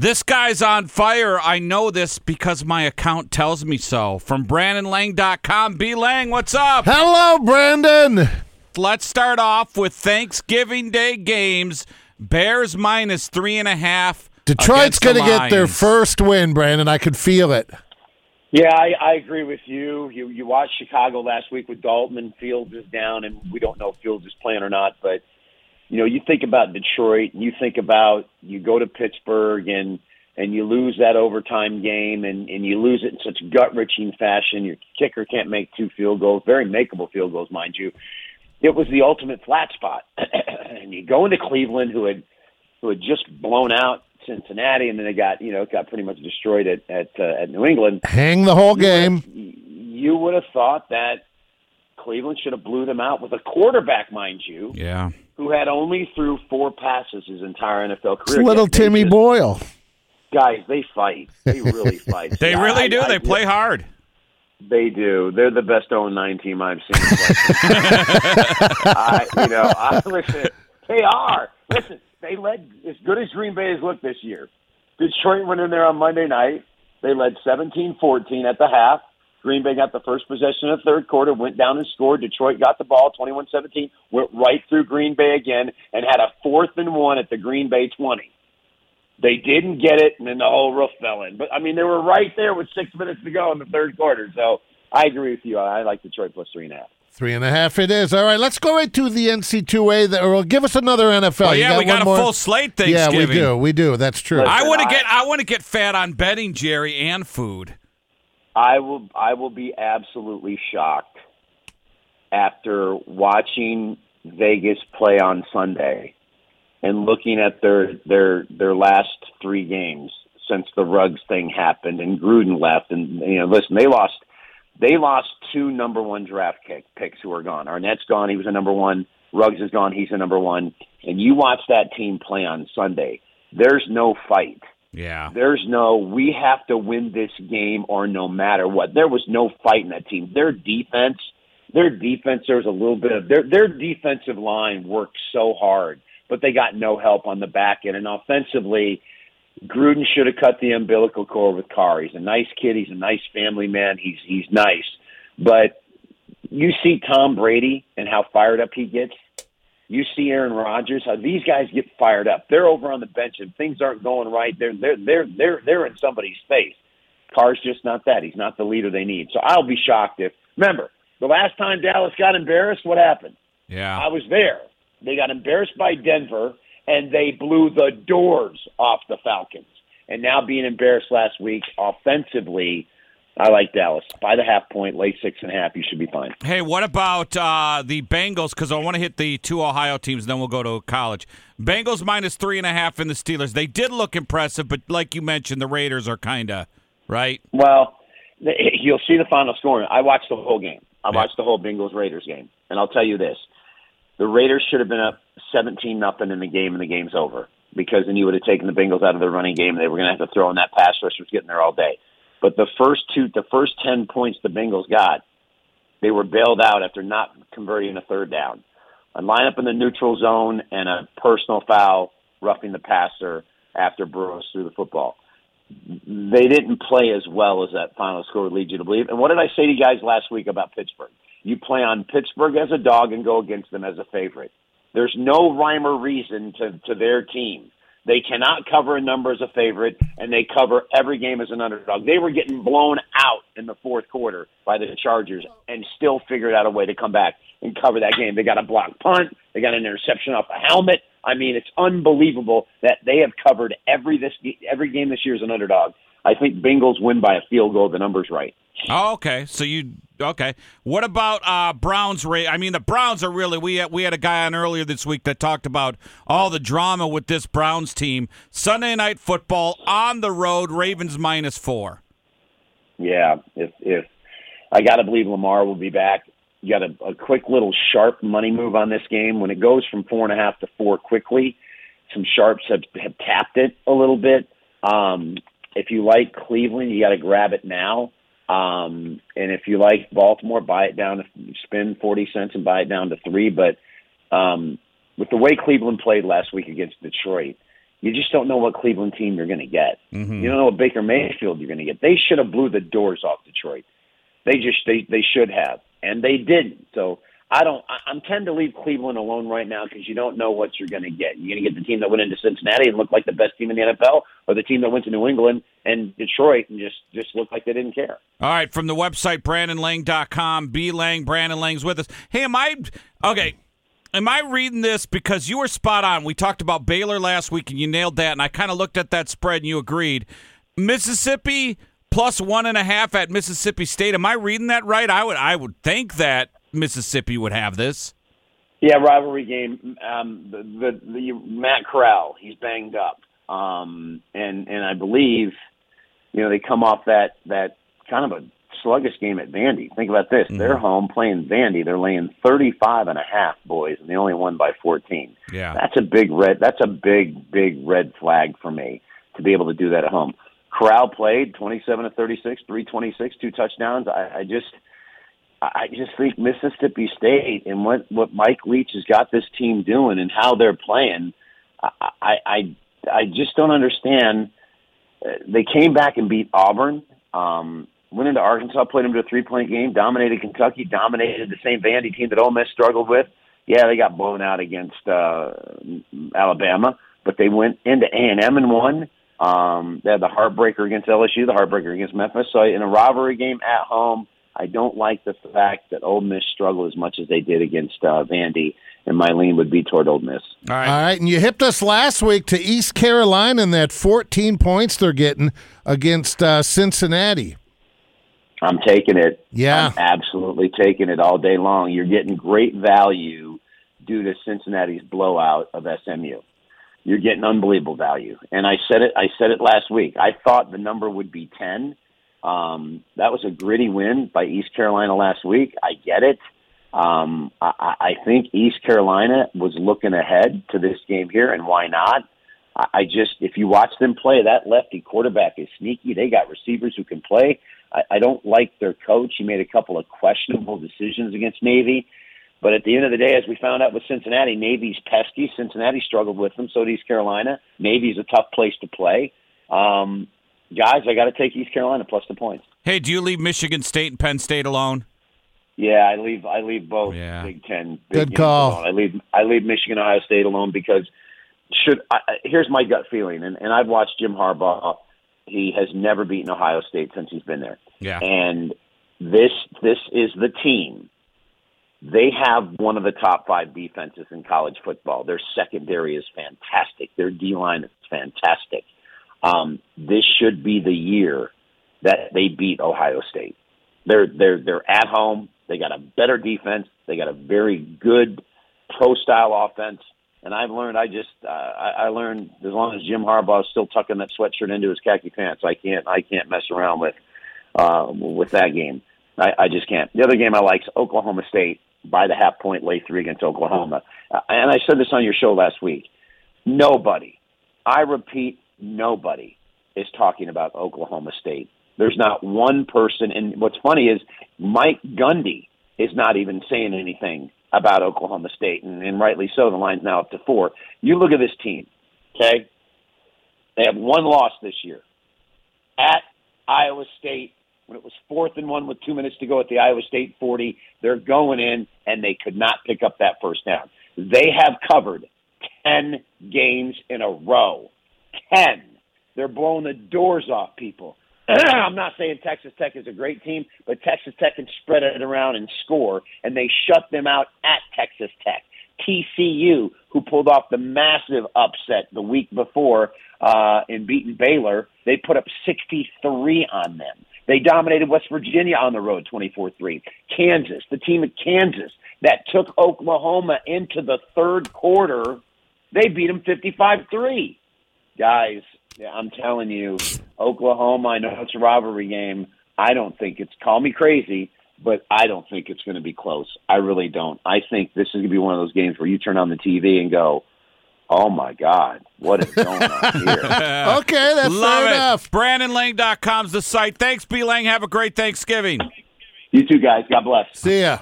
This guy's on fire. I know this because my account tells me so. From BrandonLang.com. B. Lang, what's up? Hello, Brandon. Let's start off with Thanksgiving Day games. Bears minus three and a half. Detroit's going to get their first win, Brandon. I could feel it. Yeah, I, I agree with you. You you watched Chicago last week with Dalton and Fields is down, and we don't know if Fields is playing or not. But you know, you think about Detroit, and you think about you go to Pittsburgh, and and you lose that overtime game, and and you lose it in such gut wrenching fashion. Your kicker can't make two field goals, very makeable field goals, mind you. It was the ultimate flat spot, and you go into Cleveland, who had who had just blown out Cincinnati, and then they got you know got pretty much destroyed at at, uh, at New England. Hang the whole game. You would, you would have thought that Cleveland should have blew them out with a quarterback, mind you. Yeah. Who had only threw four passes his entire NFL career. It's little Yet Timmy just, Boyle. Guys, they fight. They really fight. they Yeah, really I- do. I- they play hard. They do. They're the best 0-9 team I've seen. I, you know, I listen. They are. Listen, they led as good as Green Bay has looked this year. Detroit went in there on Monday night. They led 17-14 at the half. Green Bay got the first possession of the third quarter, went down and scored. Detroit got the ball 21-17, went right through Green Bay again, and had a fourth and one at the Green Bay 20. They didn't get it, and then the whole roof fell in. But I mean, they were right there with six minutes to go in the third quarter. So I agree with you. I like Detroit plus three and a half. Three and a half it is. All right, let's go right to the NC2A. That, or give us another NFL. You yeah, we got a more? full slate Thanksgiving. Yeah, we do. We do. That's true. Listen, I want to get I want to get fat on betting, Jerry, and food. I will I will be absolutely shocked after watching Vegas play on Sunday and looking at their their their last three games since the Ruggs thing happened and Gruden left and you know listen they lost they lost two number one draft kick, picks who are gone. Arnette's gone, he was a number one. Ruggs is gone, he's a number one. And you watch that team play on Sunday. There's no fight. Yeah. There's no, we have to win this game or no matter what. There was no fight in that team. Their defense, their defense, there was a little bit of, their, their defensive line worked so hard, but they got no help on the back end. And offensively, Gruden should have cut the umbilical cord with Carr. He's a nice kid. He's a nice family man. He's, he's nice. But you see Tom Brady and how fired up he gets. You see Aaron Rodgers, how these guys get fired up. They're over on the bench and things aren't going right. They're they're they're they're they're in somebody's face. Carr's just not that. He's not the leader they need. So I'll be shocked if remember, the last time Dallas got embarrassed, what happened? Yeah. I was there. They got embarrassed by Denver and they blew the doors off the Falcons. And now being embarrassed last week offensively, I like Dallas. By the half point, late six and a half, you should be fine. Hey, what about uh, the Bengals? Because I want to hit the two Ohio teams, then we'll go to college. Bengals minus three and a half in the Steelers. They did look impressive, but like you mentioned, the Raiders are kind of right. Well, you'll see the final score. I watched the whole game. I watched the whole Bengals Raiders game, and I'll tell you this: the Raiders should have been up seventeen nothing in the game, and the game's over because then you would have taken the Bengals out of the running game. and They were going to have to throw in that pass rush was getting there all day. But the first two, the first ten points the Bengals got, they were bailed out after not converting a third down. A lineup in the neutral zone and a personal foul roughing the passer after Burrows threw the football they didn't play as well as that final score would lead you to believe. And what did I say to you guys last week about Pittsburgh? You play on Pittsburgh as a dog and go against them as a favorite. There's no rhyme or reason to, to their team. They cannot cover a number as a favorite, and they cover every game as an underdog. They were getting blown out in the fourth quarter by the Chargers and still figured out a way to come back and cover that game. They got a block punt. They got an interception off a helmet. I mean, it's unbelievable that they have covered every this every game this year as an underdog. I think Bengals win by a field goal. The number's right. Oh, okay. So you okay? What about uh, Browns? Ra- I mean, the Browns are really. We had, we had a guy on earlier this week that talked about all the drama with this Browns team. Sunday night football on the road. Ravens minus four. Yeah, if if I got to believe Lamar will be back. You got a, a quick little sharp money move on this game when it goes from four and a half to four quickly. Some sharps have, have tapped it a little bit. Um, if you like Cleveland, you got to grab it now. Um, and if you like Baltimore, buy it down to spend forty cents and buy it down to three. But um, with the way Cleveland played last week against Detroit, you just don't know what Cleveland team you're going to get. Mhm. You don't know what Baker Mayfield you're going to get. They should have blew the doors off Detroit. They just they they should have, and they didn't. So I don't. I'm tend to leave Cleveland alone right now because you don't know what you're going to get. You're going to get the team that went into Cincinnati and looked like the best team in the NFL, or the team that went to New England and Detroit and just just looked like they didn't care. All right, from the website BrandonLang.com, B Lang, Brandon Lang's with us. Hey, am I okay? Am I reading this because you were spot on? We talked about Baylor last week and you nailed that, and I kind of looked at that spread and you agreed. Mississippi plus one and a half at Mississippi State. Am I reading that right? I would I would think that Mississippi would have this. Yeah, rivalry game. Um, the, the the Matt Corral, he's banged up, um, and and I believe, you know, they come off that that kind of a sluggish game at Vandy. Think about this: they're home playing Vandy. They're laying thirty five and a half, boys, and they only won by fourteen. Yeah. That's a big red. That's a big big red flag for me to be able to do that at home. Corral played twenty seven to thirty six, three twenty six, two touchdowns. I, I just. I just think Mississippi State and what what Mike Leach has got this team doing and how they're playing, I I I, just don't understand. Uh, They came back and beat Auburn. Um, went into Arkansas, played them to a three point game, dominated Kentucky, dominated the same Vandy team that Ole Miss struggled with. Yeah, they got blown out against uh, Alabama, but they went into A and M and won. Um, they had the heartbreaker against LSU, the heartbreaker against Memphis. So in a rivalry game at home, I don't like the fact that Ole Miss struggled as much as they did against uh, Vandy, and my lean would be toward Ole Miss. All right. All right, and you hipped us last week to East Carolina and that 14 points they're getting against uh, Cincinnati. I'm taking it. Yeah. I'm absolutely taking it all day long. You're getting great value due to Cincinnati's blowout of SMU. You're getting unbelievable value. And I said it I said it last week. I thought the number would be 10. Um, that was a gritty win by East Carolina last week. I get it. Um, I, I think East Carolina was looking ahead to this game here, and why not? I I just, if you watch them play, that lefty quarterback is sneaky. They got receivers who can play. I, I don't like their coach. He made a couple of questionable decisions against Navy. But at the end of the day, as we found out with Cincinnati, Navy's pesky. Cincinnati struggled with them. So did East Carolina. Navy's a tough place to play. Um, guys, I got to take East Carolina plus the points. Hey, do you leave Michigan State and Penn State alone? Yeah, I leave. I leave both Yeah. Big Ten. Big Good call. alone. I leave. I leave Michigan, Ohio State alone because should. I, I- here's my gut feeling, and, and I've watched Jim Harbaugh. He has never beaten Ohio State since he's been there. Yeah. And this this is the team. They have one of the top five defenses in college football. Their secondary is fantastic. Their D line is fantastic. Um, this should be the year that they beat Ohio State. They're they're they're at home. They got a better defense. They got a very good pro style offense. And I've learned. I just uh, I, I learned as long as Jim Harbaugh is still tucking that sweatshirt into his khaki pants, I can't I can't mess around with uh, with that game. I, I just can't. The other game I like is Oklahoma State by the half point, lay three against Oklahoma. Uh, and I said this on your show last week. Nobody, I repeat, nobody is talking about Oklahoma State. There's not one person. And what's funny is Mike Gundy is not even saying anything about Oklahoma State, and, and rightly so. The line's now up to four. You look at this team, okay? They have one loss this year at Iowa State when it was fourth and one with two minutes to go at the Iowa State 40. They're going in, and they could not pick up that first down. They have covered 10 games in a row. 10. They're blowing the doors off people. I'm not saying Texas Tech is a great team, but Texas Tech can spread it around and score, and they shut them out at Texas Tech. TCU, who pulled off the massive upset the week before uh, in beating Baylor, they put up 63 on them. They dominated West Virginia on the road 24 3. Kansas, the team of Kansas that took Oklahoma into the third quarter, they beat them 55 3. Guys, I'm telling you, Oklahoma, I know it's a rivalry game. I don't think it's, call me crazy, but I don't think it's going to be close. I really don't. I think this is going to be one of those games where you turn on the TV and go, oh my God, what is going on here? Okay, that's Love fair it. enough. BrandonLang.com's the site. Thanks, B Lang. Have a great Thanksgiving. You too, guys, God bless. See ya.